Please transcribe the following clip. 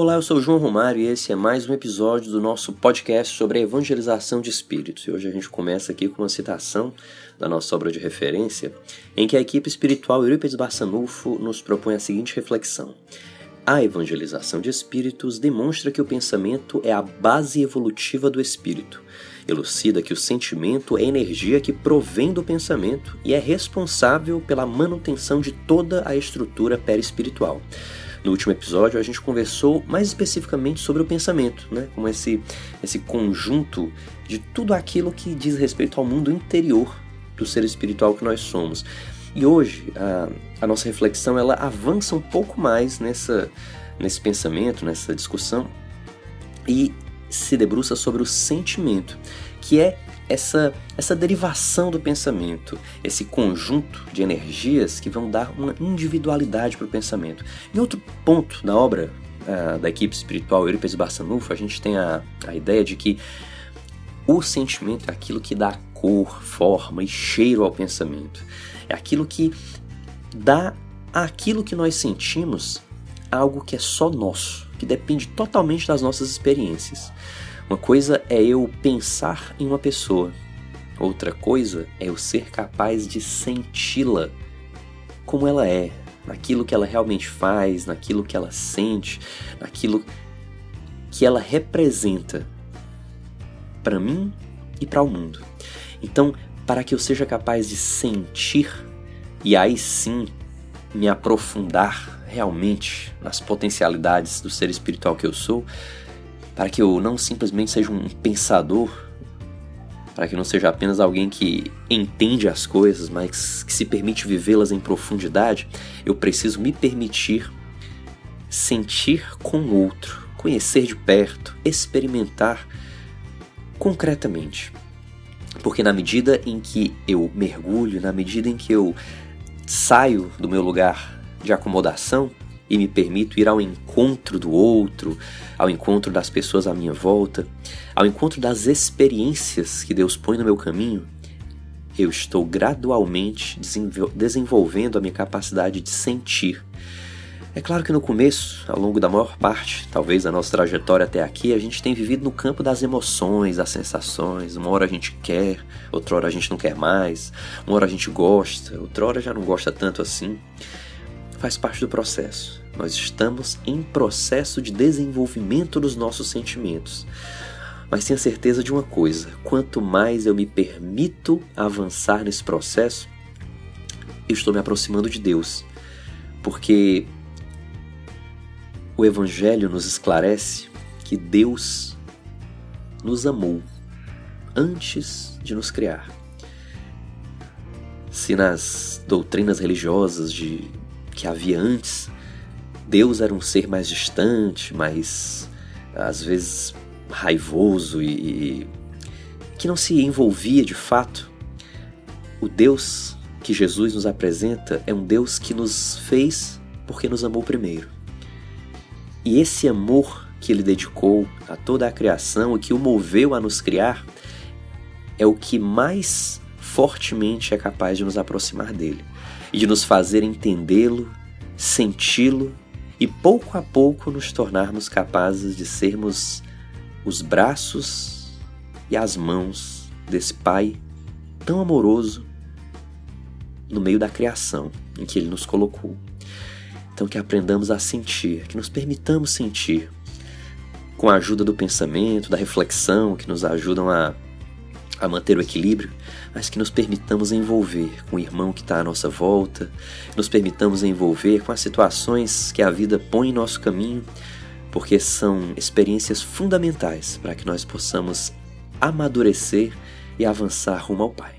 Olá, eu sou o João Romário e esse é mais um episódio do nosso podcast sobre a evangelização de espíritos. E hoje a gente começa aqui com uma citação da nossa obra de referência, em que a equipe espiritual Eurípides Barçanufo nos propõe a seguinte reflexão. A evangelização de espíritos demonstra que o pensamento é a base evolutiva do espírito. Elucida que o sentimento é energia que provém do pensamento e é responsável pela manutenção de toda a estrutura perispiritual. No último episódio, a gente conversou mais especificamente sobre o pensamento, né? como esse, esse conjunto de tudo aquilo que diz respeito ao mundo interior do ser espiritual que nós somos. E hoje, a, a nossa reflexão ela avança um pouco mais nessa, nesse pensamento, nessa discussão, e se debruça sobre o sentimento, que é essa, essa derivação do pensamento, esse conjunto de energias que vão dar uma individualidade para o pensamento. Em outro ponto da obra uh, da equipe espiritual Euripides Barçanufo, a gente tem a, a ideia de que o sentimento é aquilo que dá cor, forma e cheiro ao pensamento. É aquilo que dá àquilo que nós sentimos algo que é só nosso, que depende totalmente das nossas experiências. Uma coisa é eu pensar em uma pessoa, outra coisa é eu ser capaz de senti-la como ela é, naquilo que ela realmente faz, naquilo que ela sente, naquilo que ela representa para mim e para o mundo. Então, para que eu seja capaz de sentir e aí sim me aprofundar realmente nas potencialidades do ser espiritual que eu sou, para que eu não simplesmente seja um pensador, para que não seja apenas alguém que entende as coisas, mas que se permite vivê-las em profundidade, eu preciso me permitir sentir com o outro, conhecer de perto, experimentar concretamente. Porque na medida em que eu mergulho, na medida em que eu saio do meu lugar de acomodação, e me permito ir ao encontro do outro, ao encontro das pessoas à minha volta, ao encontro das experiências que Deus põe no meu caminho, eu estou gradualmente desenvolvendo a minha capacidade de sentir. É claro que no começo, ao longo da maior parte, talvez da nossa trajetória até aqui, a gente tem vivido no campo das emoções, das sensações. Uma hora a gente quer, outra hora a gente não quer mais, uma hora a gente gosta, outra hora já não gosta tanto assim faz parte do processo. Nós estamos em processo de desenvolvimento dos nossos sentimentos. Mas tenha certeza de uma coisa: quanto mais eu me permito avançar nesse processo, eu estou me aproximando de Deus. Porque o Evangelho nos esclarece que Deus nos amou antes de nos criar. Se nas doutrinas religiosas de que havia antes. Deus era um ser mais distante, mais às vezes raivoso e, e que não se envolvia de fato. O Deus que Jesus nos apresenta é um Deus que nos fez porque nos amou primeiro. E esse amor que ele dedicou a toda a criação e que o moveu a nos criar é o que mais fortemente é capaz de nos aproximar dele e de nos fazer entendê-lo, senti-lo e pouco a pouco nos tornarmos capazes de sermos os braços e as mãos desse Pai tão amoroso no meio da criação em que Ele nos colocou. Então, que aprendamos a sentir, que nos permitamos sentir, com a ajuda do pensamento, da reflexão, que nos ajudam a a manter o equilíbrio, mas que nos permitamos envolver com o irmão que está à nossa volta, nos permitamos envolver com as situações que a vida põe em nosso caminho, porque são experiências fundamentais para que nós possamos amadurecer e avançar rumo ao Pai.